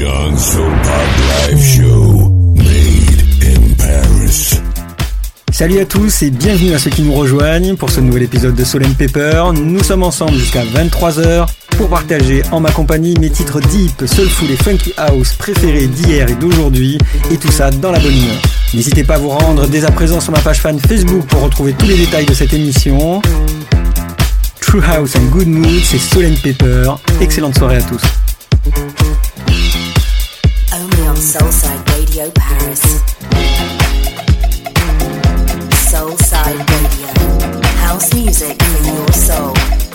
Live Show, made in Paris. Salut à tous et bienvenue à ceux qui nous rejoignent pour ce nouvel épisode de Soul and Pepper. Nous sommes ensemble jusqu'à 23h pour partager en ma compagnie mes titres deep, soulful et funky house préférés d'hier et d'aujourd'hui et tout ça dans la bonne humeur. N'hésitez pas à vous rendre dès à présent sur ma page fan Facebook pour retrouver tous les détails de cette émission. True House and Good Mood, c'est Soul and Pepper. Excellente soirée à tous. Soulside Radio Paris. Soulside Radio. House music for your soul.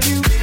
feel you.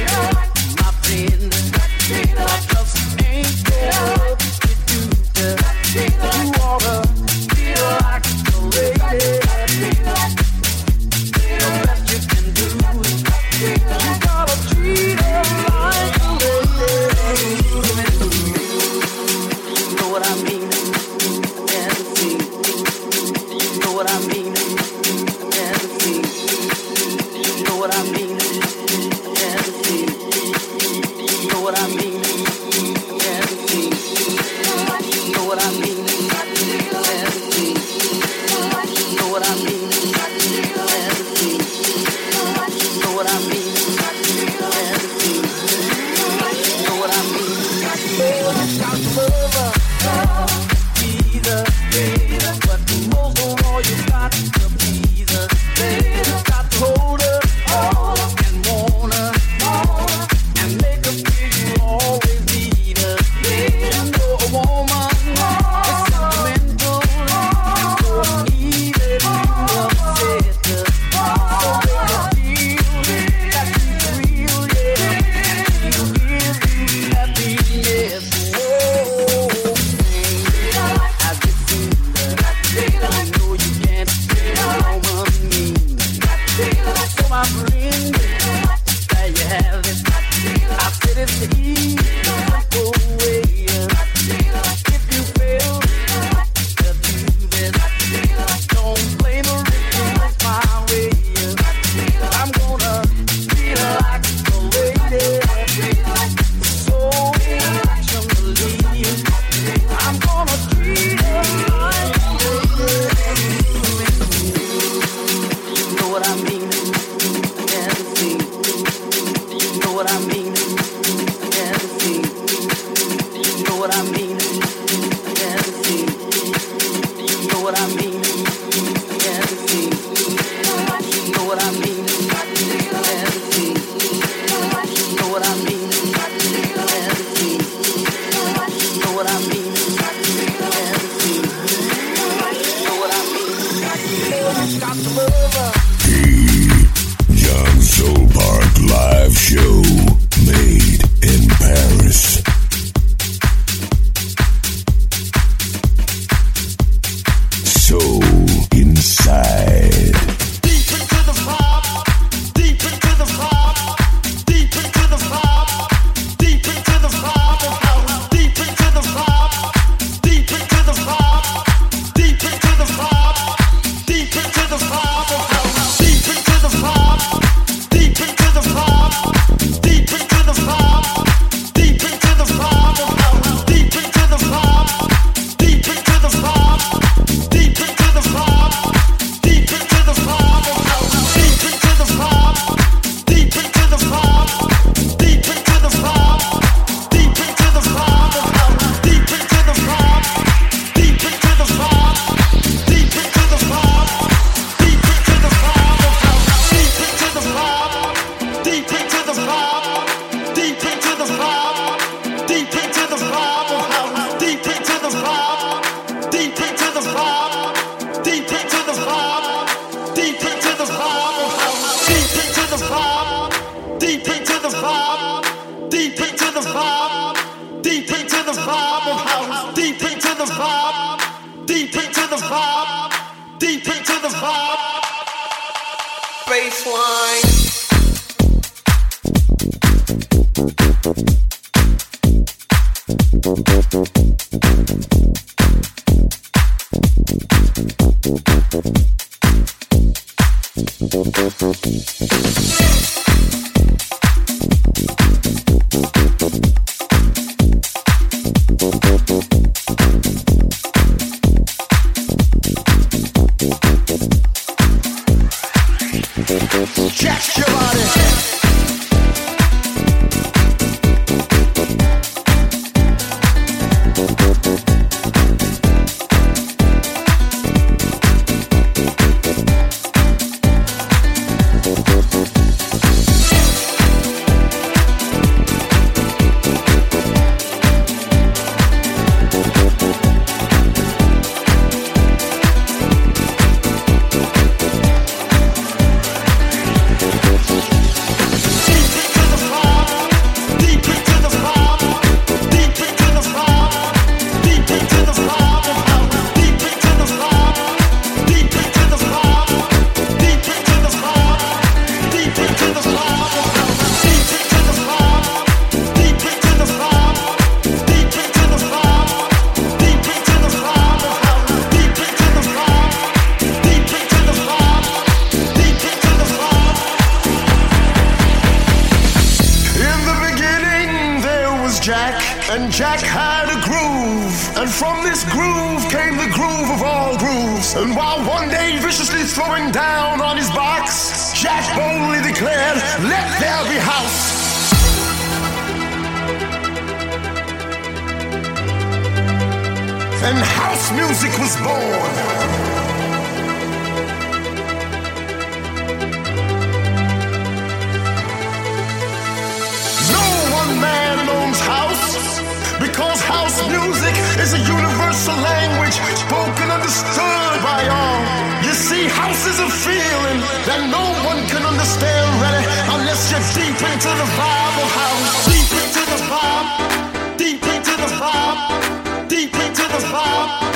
vibe of house, deep into the vibe, deep into the vibe, deep into the vibe. Baseline. Jack and Jack had a groove, and from this groove came the groove of all grooves. And while one day viciously throwing down on his box, Jack boldly declared, Let there be house. And house music was born. House music is a universal language spoken, understood by all. You see, house is a feeling that no one can understand really unless you're deep into the vibe of house. Deep into the vibe. Deep into the vibe. Deep into the vibe.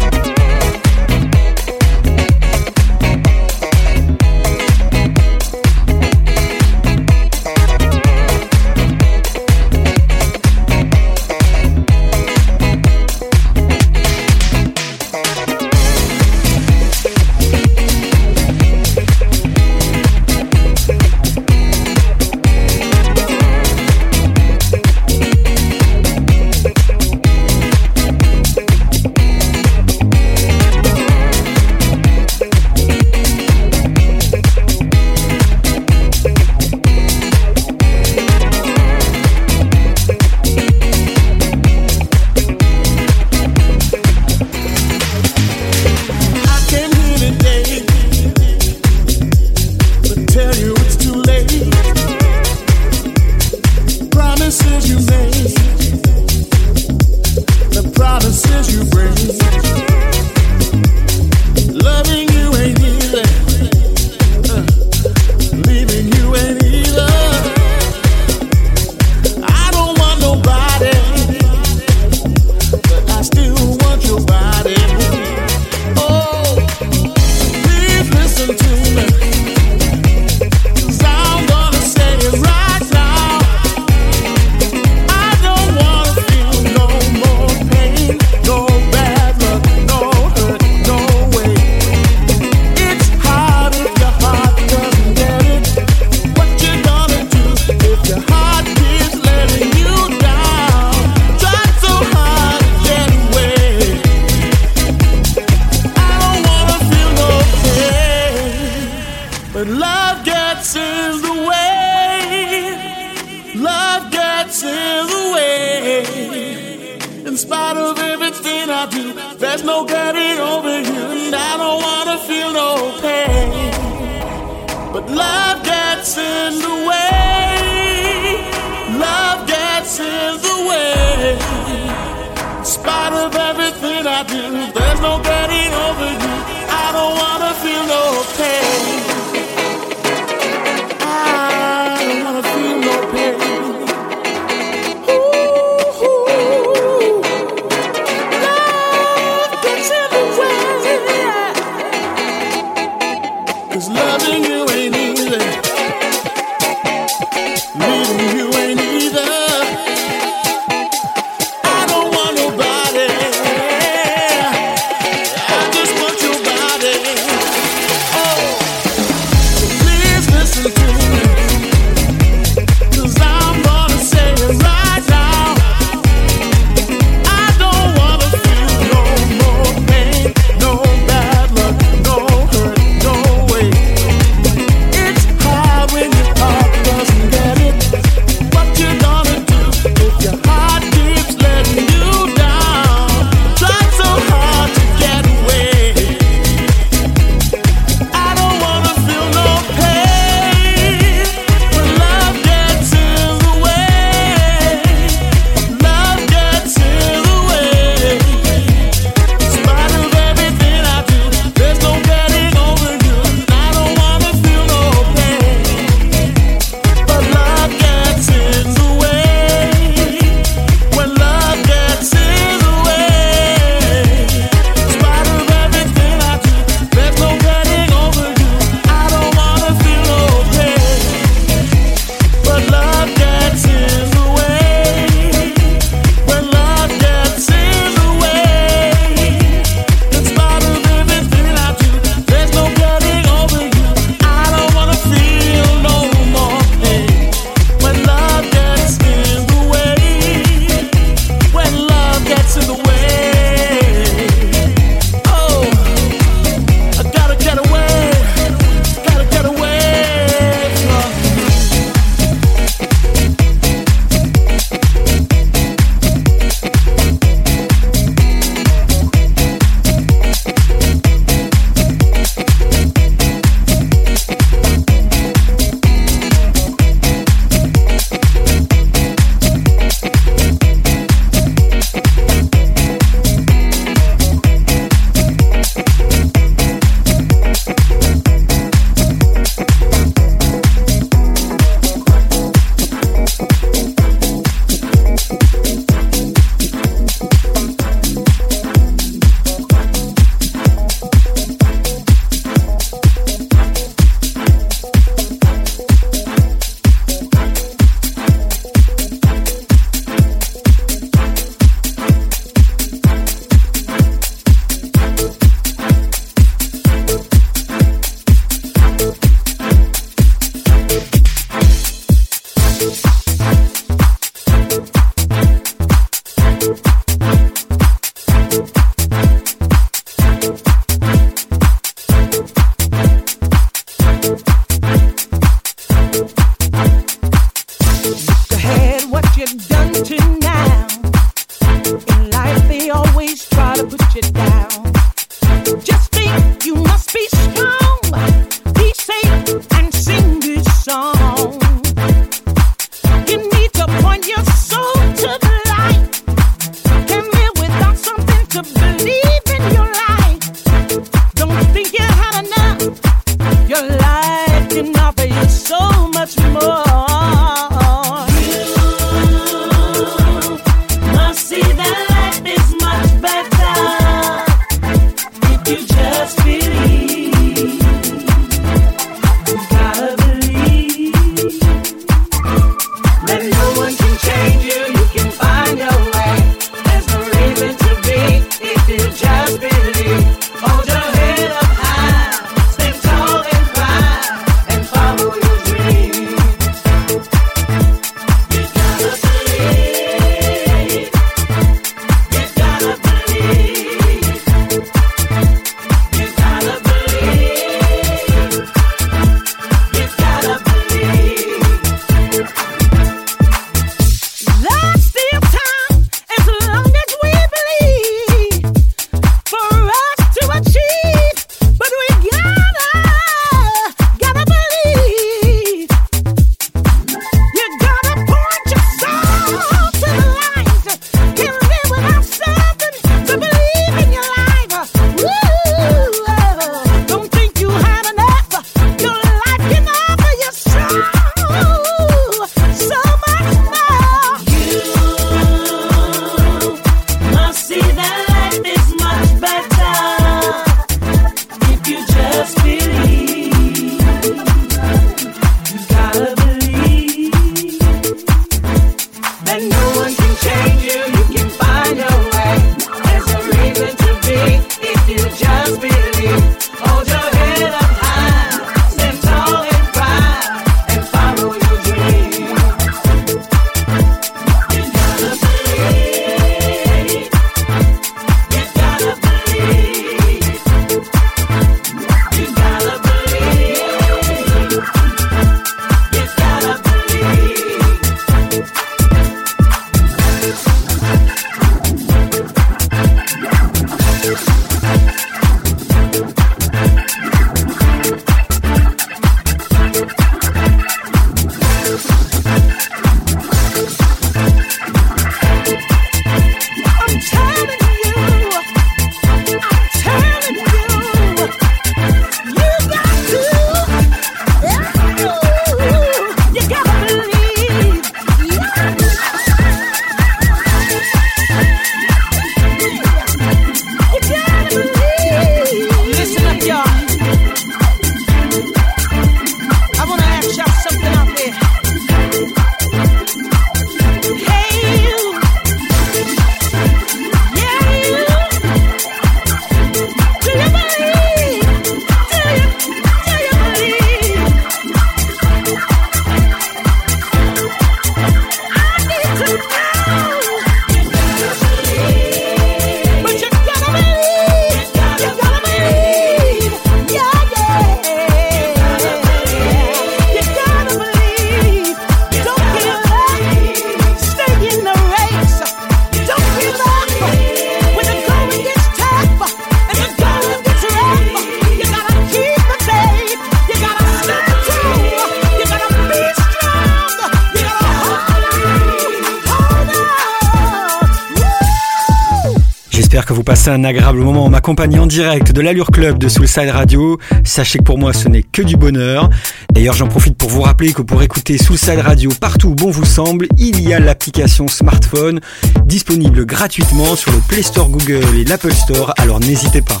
Vous un agréable moment en ma compagnie en direct de l'Allure Club de Soulside Radio. Sachez que pour moi ce n'est que du bonheur. D'ailleurs j'en profite pour vous rappeler que pour écouter Soulside Radio partout où bon vous semble, il y a l'application smartphone disponible gratuitement sur le Play Store Google et l'Apple Store, alors n'hésitez pas.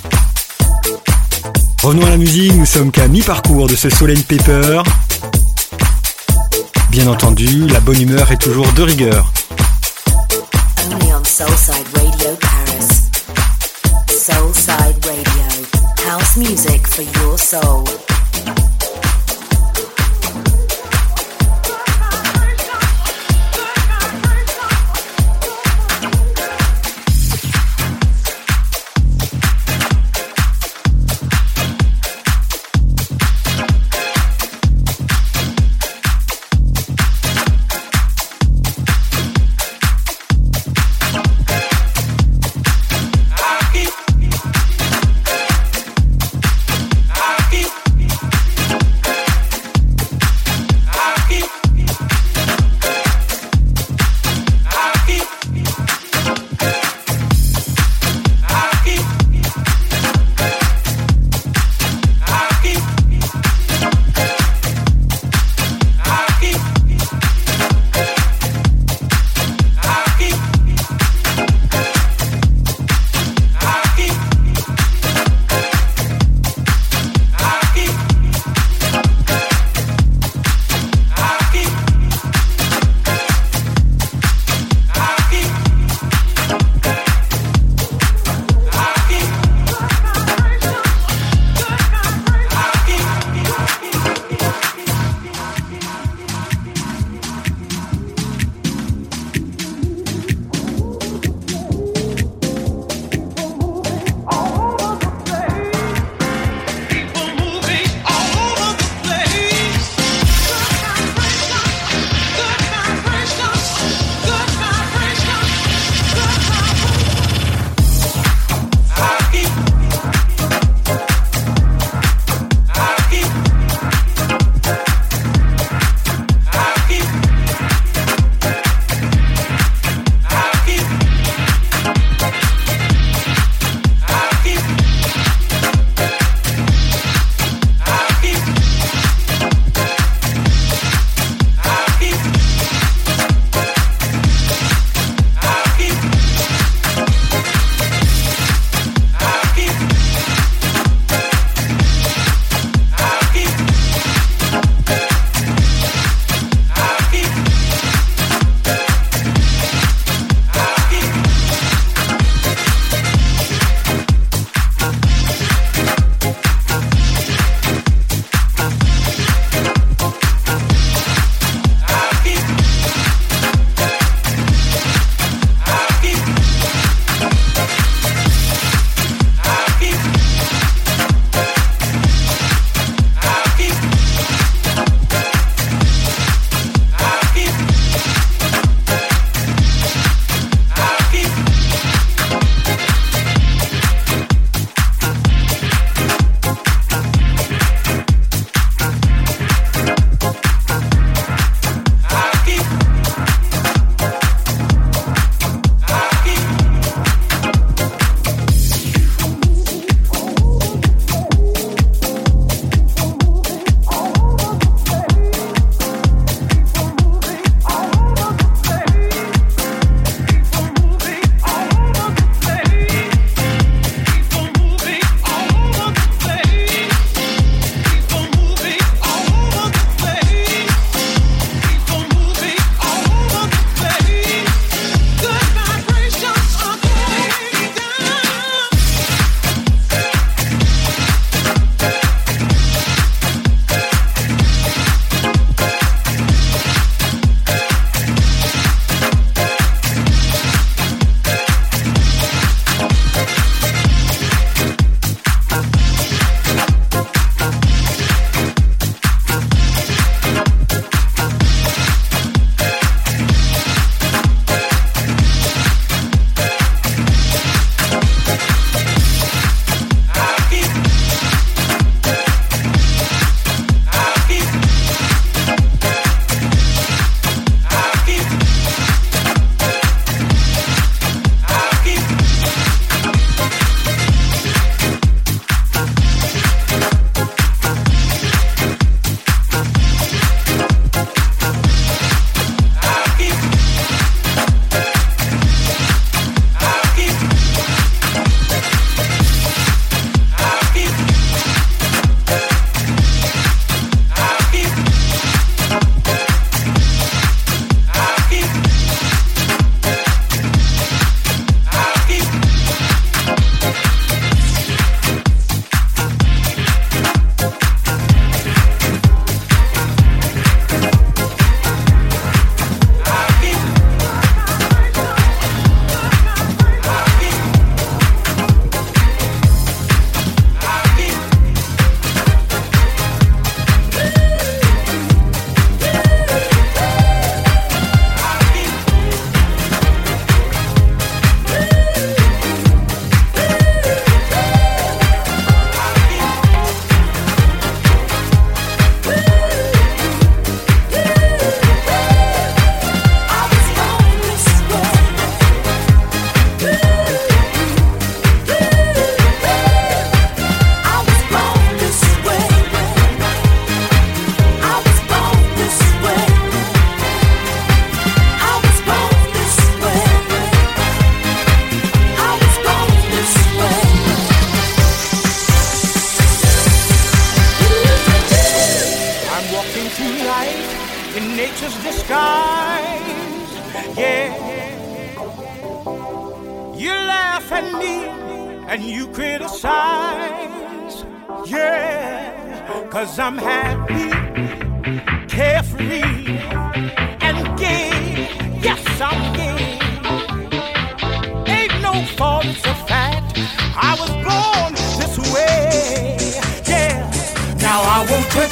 Revenons à la musique, nous sommes qu'à mi-parcours de ce Solen Paper. Bien entendu, la bonne humeur est toujours de rigueur. Paris. Soulside Radio. House music for your soul.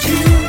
You.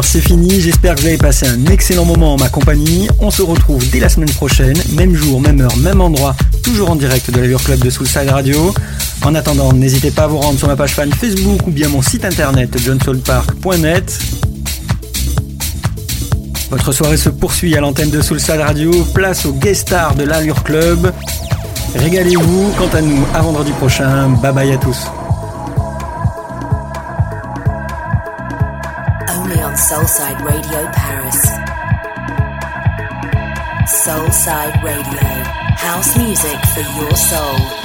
Pepper, c'est fini. J'espère que vous avez passé un excellent moment en ma compagnie. On se retrouve dès la semaine prochaine, même jour, même heure, même endroit, toujours en direct de l'Allure Club de Soulside Radio. En attendant, n'hésitez pas à vous rendre sur ma page fan Facebook ou bien mon site internet johnsoulpark.net. Votre soirée se poursuit à l'antenne de Soulside Radio. Place au guest star de l'Allure Club. Régalez-vous. Quant à nous, à vendredi prochain. Bye bye à tous. Soulside Radio Paris. Soulside Radio. House music for your soul.